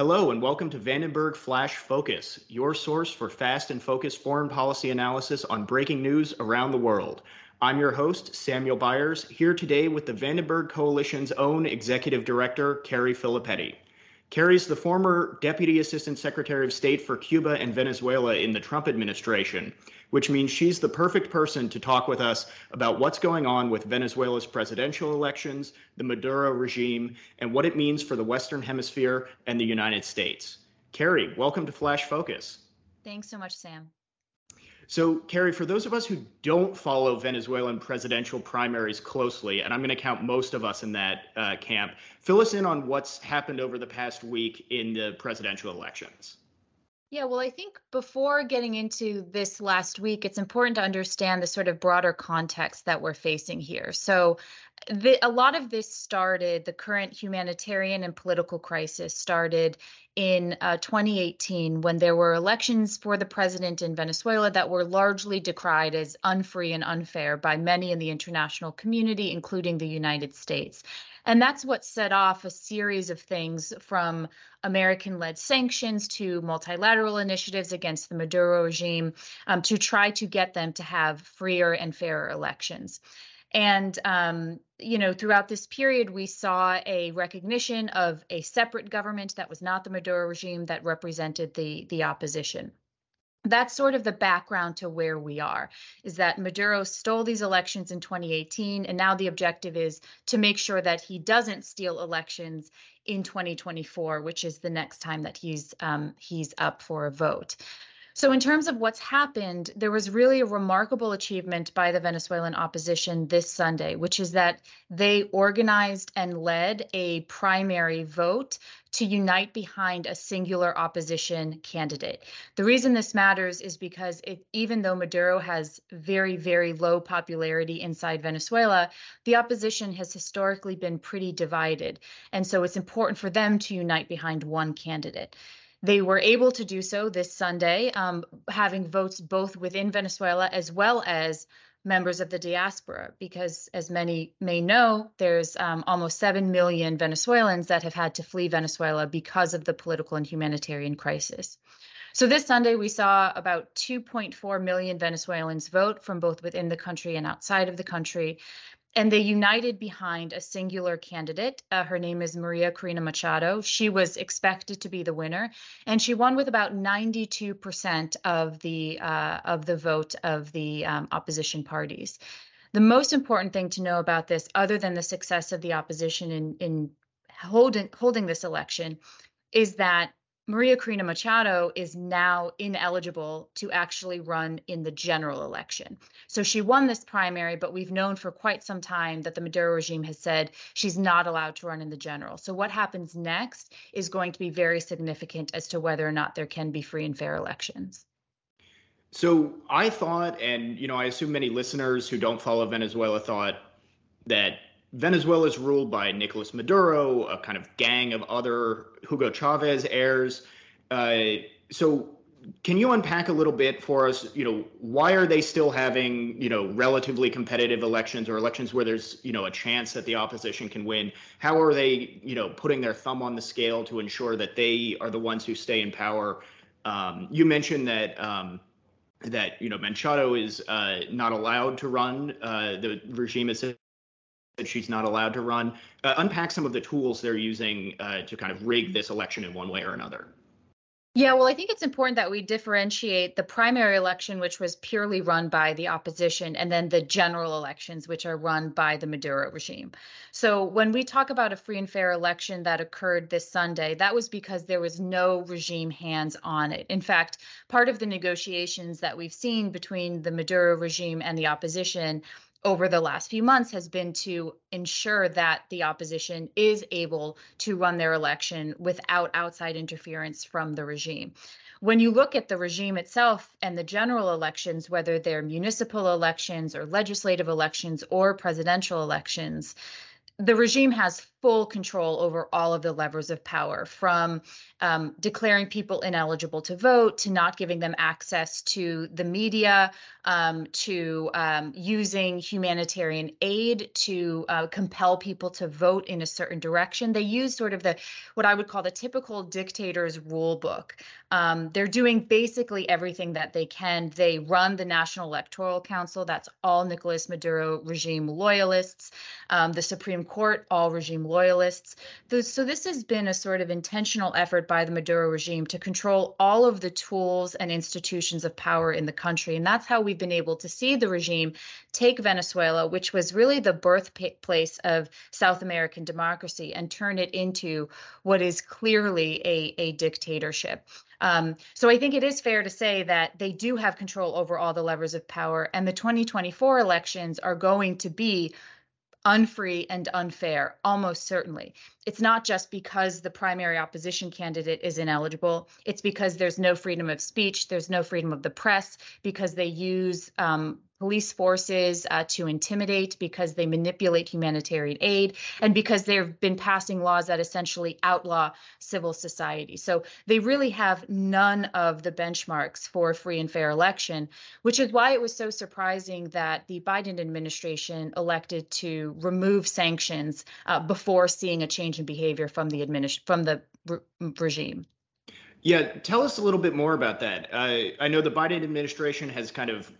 Hello, and welcome to Vandenberg Flash Focus, your source for fast and focused foreign policy analysis on breaking news around the world. I'm your host, Samuel Byers, here today with the Vandenberg Coalition's own executive director, Carrie Filipetti. Carrie's the former Deputy Assistant Secretary of State for Cuba and Venezuela in the Trump administration, which means she's the perfect person to talk with us about what's going on with Venezuela's presidential elections, the Maduro regime, and what it means for the Western Hemisphere and the United States. Carrie, welcome to Flash Focus. Thanks so much, Sam. So, Carrie, for those of us who don't follow Venezuelan presidential primaries closely, and I'm going to count most of us in that uh, camp, fill us in on what's happened over the past week in the presidential elections. Yeah, well, I think before getting into this last week, it's important to understand the sort of broader context that we're facing here. So, the, a lot of this started, the current humanitarian and political crisis started in uh, 2018 when there were elections for the president in Venezuela that were largely decried as unfree and unfair by many in the international community, including the United States. And that's what set off a series of things from American led sanctions to multilateral initiatives against the Maduro regime um, to try to get them to have freer and fairer elections. And, um, you know, throughout this period, we saw a recognition of a separate government that was not the Maduro regime that represented the, the opposition. That's sort of the background to where we are is that Maduro stole these elections in 2018 and now the objective is to make sure that he doesn't steal elections in 2024 which is the next time that he's um, he's up for a vote so, in terms of what's happened, there was really a remarkable achievement by the Venezuelan opposition this Sunday, which is that they organized and led a primary vote to unite behind a singular opposition candidate. The reason this matters is because it, even though Maduro has very, very low popularity inside Venezuela, the opposition has historically been pretty divided. And so it's important for them to unite behind one candidate. They were able to do so this Sunday, um, having votes both within Venezuela as well as members of the diaspora, because as many may know, there's um, almost 7 million Venezuelans that have had to flee Venezuela because of the political and humanitarian crisis. So this Sunday, we saw about 2.4 million Venezuelans vote from both within the country and outside of the country and they united behind a singular candidate. Uh, her name is Maria Corina Machado. She was expected to be the winner, and she won with about 92% of the uh, of the vote of the um, opposition parties. The most important thing to know about this, other than the success of the opposition in in holding holding this election, is that Maria Corina Machado is now ineligible to actually run in the general election. So she won this primary, but we've known for quite some time that the Maduro regime has said she's not allowed to run in the general. So what happens next is going to be very significant as to whether or not there can be free and fair elections. So I thought, and you know, I assume many listeners who don't follow Venezuela thought that Venezuela is ruled by Nicolas Maduro, a kind of gang of other Hugo Chavez heirs. Uh, so, can you unpack a little bit for us? You know, why are they still having you know relatively competitive elections or elections where there's you know a chance that the opposition can win? How are they you know putting their thumb on the scale to ensure that they are the ones who stay in power? Um, you mentioned that. Um, that you know Machado is uh, not allowed to run. Uh, the regime is that she's not allowed to run. Uh, unpack some of the tools they're using uh, to kind of rig this election in one way or another. Yeah, well, I think it's important that we differentiate the primary election, which was purely run by the opposition, and then the general elections, which are run by the Maduro regime. So, when we talk about a free and fair election that occurred this Sunday, that was because there was no regime hands on it. In fact, part of the negotiations that we've seen between the Maduro regime and the opposition over the last few months has been to ensure that the opposition is able to run their election without outside interference from the regime. When you look at the regime itself and the general elections, whether they're municipal elections or legislative elections or presidential elections, the regime has full control over all of the levers of power from um, declaring people ineligible to vote to not giving them access to the media um, to um, using humanitarian aid to uh, compel people to vote in a certain direction. They use sort of the what i would call the typical dictator's rule book. Um, they're doing basically everything that they can. They run the national electoral council. That's all nicolas maduro regime loyalists. Um, the supreme court all regime loyalists. So this has been a sort of intentional effort by the Maduro regime to control all of the tools and institutions of power in the country. And that's how we've been able to see the regime take Venezuela, which was really the birthplace of South American democracy, and turn it into what is clearly a, a dictatorship. Um, so I think it is fair to say that they do have control over all the levers of power, and the 2024 elections are going to be unfree and unfair, almost certainly. It's not just because the primary opposition candidate is ineligible, it's because there's no freedom of speech, there's no freedom of the press, because they use um, police forces uh, to intimidate because they manipulate humanitarian aid and because they've been passing laws that essentially outlaw civil society. So they really have none of the benchmarks for a free and fair election, which is why it was so surprising that the Biden administration elected to remove sanctions uh, before seeing a change in behavior from the administ- from the re- regime. Yeah, tell us a little bit more about that. Uh, I know the Biden administration has kind of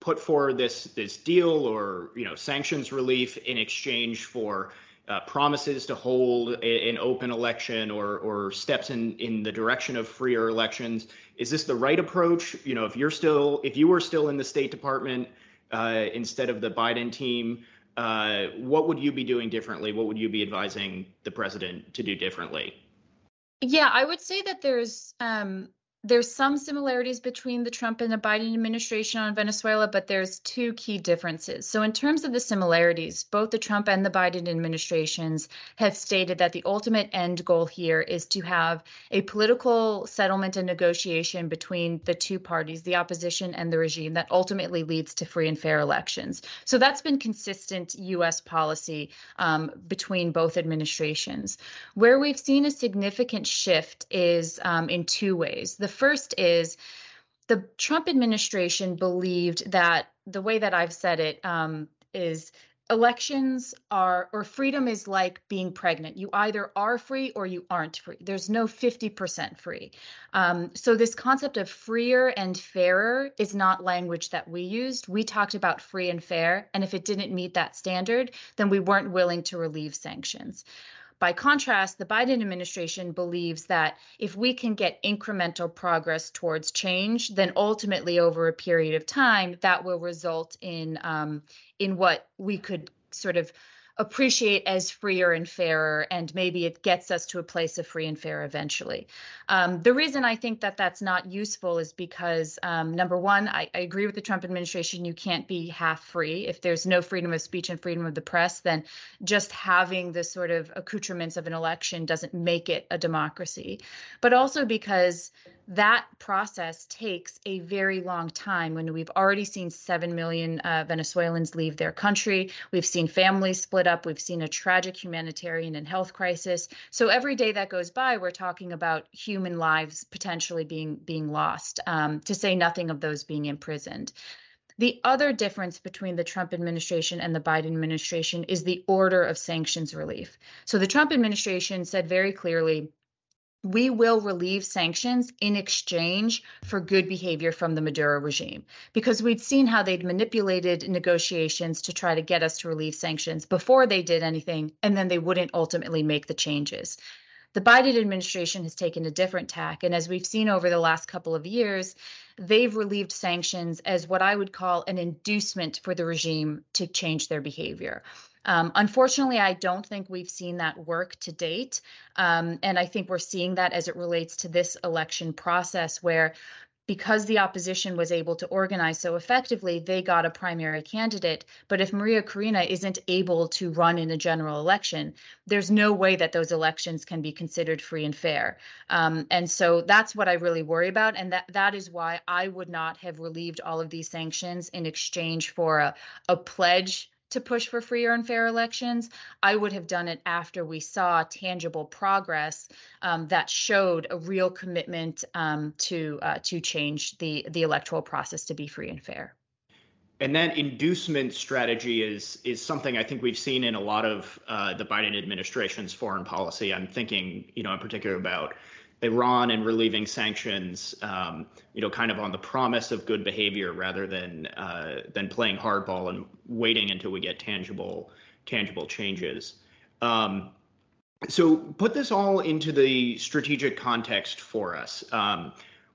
put forward this this deal or you know sanctions relief in exchange for uh, promises to hold a, an open election or or steps in in the direction of freer elections. Is this the right approach? You know if you're still if you were still in the state department uh, instead of the biden team uh, what would you be doing differently? What would you be advising the president to do differently? Yeah i would say that there's um, there's some similarities between the Trump and the Biden administration on Venezuela, but there's two key differences. So, in terms of the similarities, both the Trump and the Biden administrations have stated that the ultimate end goal here is to have a political settlement and negotiation between the two parties, the opposition and the regime, that ultimately leads to free and fair elections. So, that's been consistent U.S. policy um, between both administrations. Where we've seen a significant shift is um, in two ways. The first is the Trump administration believed that the way that I've said it um, is elections are or freedom is like being pregnant. You either are free or you aren't free. There's no 50% free. Um, so this concept of freer and fairer is not language that we used. We talked about free and fair and if it didn't meet that standard then we weren't willing to relieve sanctions by contrast, the Biden administration believes that if we can get incremental progress towards change, then ultimately over a period of time, that will result in um, in what we could sort of appreciate as freer and fairer, and maybe it gets us to a place of free and fair eventually. Um, the reason I think that that's not useful is because, um, number one, I, I, agree with the Trump administration. You can't be half free. If there's no freedom of speech and freedom of the press, then just having the sort of accoutrements of an election doesn't make it a democracy. But also because that process takes a very long time when we've already seen 7 million uh, Venezuelans leave their country. We've seen families split up. We've seen a tragic humanitarian and health crisis. So every day that goes by, we're talking about human lives potentially being, being lost, um, to say nothing of those being imprisoned. The other difference between the Trump administration and the Biden administration is the order of sanctions relief. So the Trump administration said very clearly we will relieve sanctions in exchange for good behavior from the Maduro regime because we'd seen how they'd manipulated negotiations to try to get us to relieve sanctions before they did anything, and then they wouldn't ultimately make the changes. The Biden administration has taken a different tack, and as we've seen over the last couple of years, they've relieved sanctions as what I would call an inducement for the regime to change their behavior. Um, unfortunately, I don't think we've seen that work to date. Um, and I think we're seeing that as it relates to this election process, where because the opposition was able to organize so effectively, they got a primary candidate. But if Maria Corina isn't able to run in a general election, there's no way that those elections can be considered free and fair. Um, and so that's what I really worry about. And that, that is why I would not have relieved all of these sanctions in exchange for a, a pledge to push for freer and fair elections. I would have done it after we saw tangible progress um, that showed a real commitment um, to uh, to change the the electoral process to be free and fair. And that inducement strategy is is something I think we've seen in a lot of uh, the Biden administration's foreign policy. I'm thinking, you know, in particular about Iran and relieving sanctions, um, you know, kind of on the promise of good behavior rather than uh, than playing hardball and waiting until we get tangible tangible changes. Um, so put this all into the strategic context for us. Um,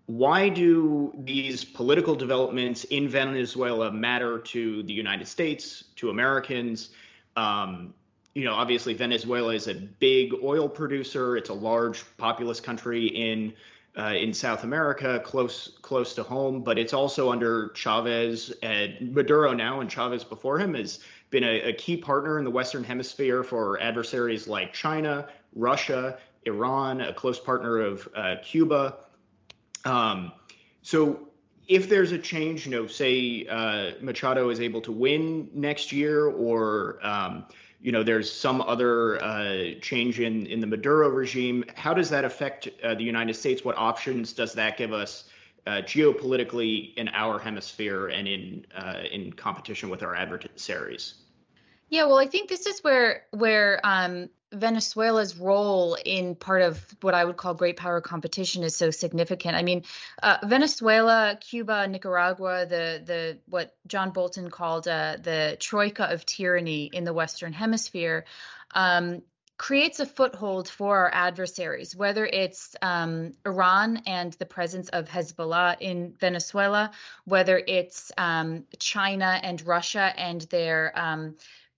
why do these political developments in Venezuela matter to the United States, to Americans? Um, you know, obviously Venezuela is a big oil producer. It's a large populous country in uh, in South America, close close to home. But it's also under Chavez and Maduro now, and Chavez before him has been a, a key partner in the Western Hemisphere for adversaries like China, Russia, Iran, a close partner of uh, Cuba. Um, so if there's a change, you know, say uh, Machado is able to win next year, or um, you know, there's some other uh, change in in the Maduro regime. How does that affect uh, the United States? What options does that give us uh, geopolitically in our hemisphere and in uh, in competition with our adversaries? Yeah, well, I think this is where where um, Venezuela's role in part of what I would call great power competition is so significant. I mean, uh, Venezuela, Cuba, Nicaragua, the the what John Bolton called uh, the troika of tyranny in the Western Hemisphere. Um, creates a foothold for our adversaries, whether it's um, Iran and the presence of Hezbollah in Venezuela, whether it's um, China and Russia and their um,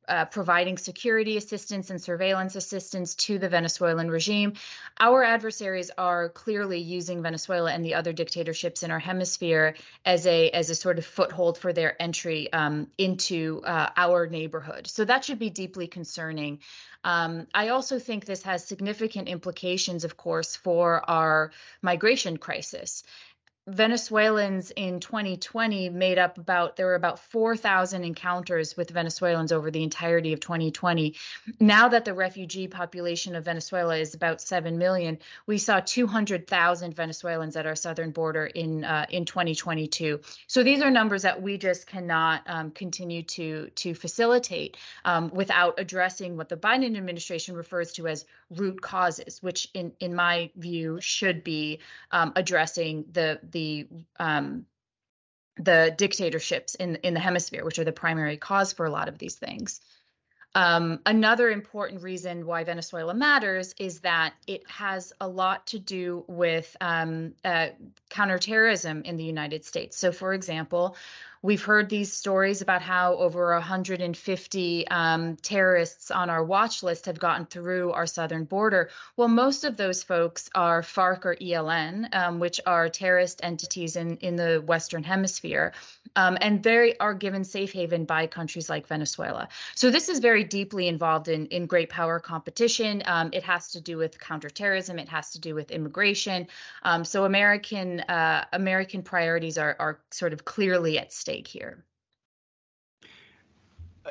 uh, providing security assistance and surveillance assistance to the Venezuelan regime. Our adversaries are clearly using Venezuela and the other dictatorships in our hemisphere as a as a sort of foothold for their entry um, into uh, our neighborhood. So that should be deeply concerning. Um, I also think this has significant implications, of course, for our migration crisis. Venezuelans in 2020 made up about there were about 4,000 encounters with Venezuelans over the entirety of 2020. Now that the refugee population of Venezuela is about 7 million, we saw 200,000 Venezuelans at our southern border in uh, in 2022. So these are numbers that we just cannot um, continue to to facilitate um, without addressing what the Biden administration refers to as root causes, which in in my view should be um, addressing the the um, the dictatorships in in the hemisphere, which are the primary cause for a lot of these things. Um, another important reason why Venezuela matters is that it has a lot to do with um, uh, counterterrorism in the United States. So, for example, We've heard these stories about how over 150 um, terrorists on our watch list have gotten through our southern border. Well, most of those folks are FARC or ELN, um, which are terrorist entities in, in the Western Hemisphere. Um, and they are given safe haven by countries like Venezuela. So this is very deeply involved in, in great power competition. Um, it has to do with counterterrorism. It has to do with immigration. Um, so American uh, American priorities are, are sort of clearly at stake stake here.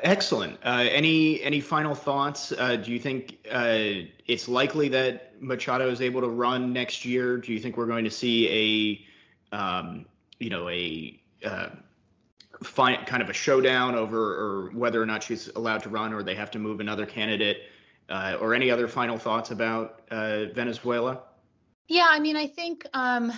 Excellent. Uh, any any final thoughts? Uh, do you think uh, it's likely that Machado is able to run next year? Do you think we're going to see a um, you know a uh, fi- kind of a showdown over or whether or not she's allowed to run, or they have to move another candidate? Uh, or any other final thoughts about uh, Venezuela? Yeah, I mean, I think um,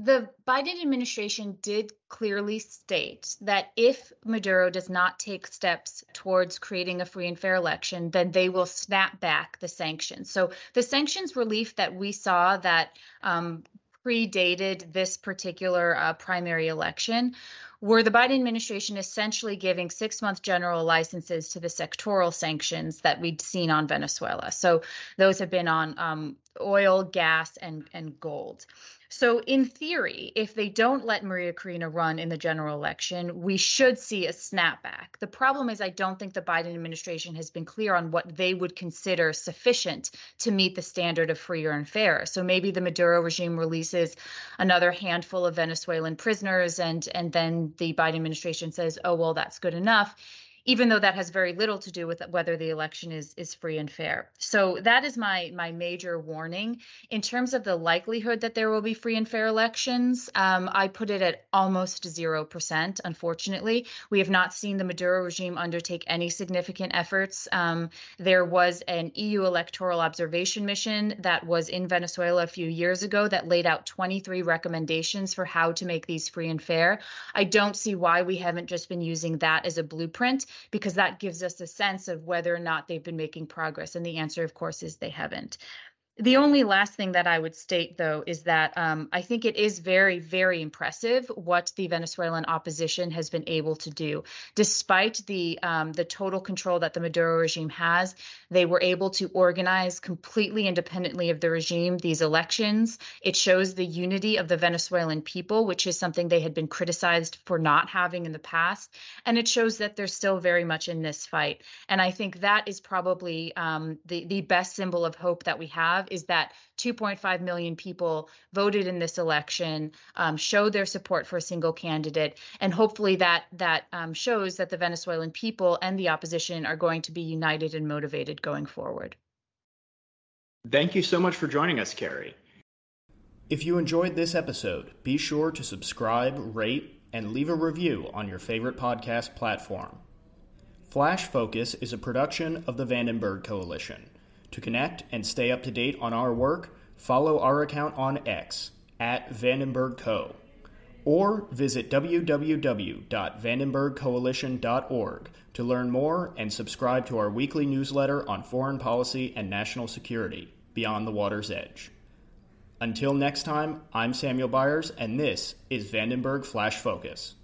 the Biden administration did clearly state that if Maduro does not take steps towards creating a free and fair election, then they will snap back the sanctions. So the sanctions relief that we saw that um, predated this particular uh, primary election were the Biden administration essentially giving six month general licenses to the sectoral sanctions that we'd seen on Venezuela. So those have been on um, oil, gas, and, and gold. So, in theory, if they don't let Maria Corina run in the general election, we should see a snapback. The problem is, I don't think the Biden administration has been clear on what they would consider sufficient to meet the standard of freer and fair. So, maybe the Maduro regime releases another handful of Venezuelan prisoners, and, and then the Biden administration says, oh, well, that's good enough even though that has very little to do with whether the election is is free and fair. So that is my my major warning in terms of the likelihood that there will be free and fair elections. Um, I put it at almost zero percent. Unfortunately, we have not seen the Maduro regime undertake any significant efforts. Um, there was an EU electoral observation mission that was in Venezuela a few years ago that laid out 23 recommendations for how to make these free and fair. I don't see why we haven't just been using that as a blueprint because that gives us a sense of whether or not they've been making progress. And the answer, of course, is they haven't. The only last thing that I would state, though, is that um, I think it is very, very impressive what the Venezuelan opposition has been able to do, despite the um, the total control that the Maduro regime has. They were able to organize completely independently of the regime these elections. It shows the unity of the Venezuelan people, which is something they had been criticized for not having in the past, and it shows that they're still very much in this fight. And I think that is probably um, the the best symbol of hope that we have is that 2.5 million people voted in this election, um, showed their support for a single candidate, and hopefully that that um, shows that the Venezuelan people and the opposition are going to be united and motivated going forward. Thank you so much for joining us, Carrie. If you enjoyed this episode, be sure to subscribe, rate, and leave a review on your favorite podcast platform. Flash Focus is a production of the Vandenberg Coalition. To connect and stay up to date on our work, follow our account on X at Vandenberg Co. Or visit www.vandenbergcoalition.org to learn more and subscribe to our weekly newsletter on foreign policy and national security, Beyond the Water's Edge. Until next time, I'm Samuel Byers, and this is Vandenberg Flash Focus.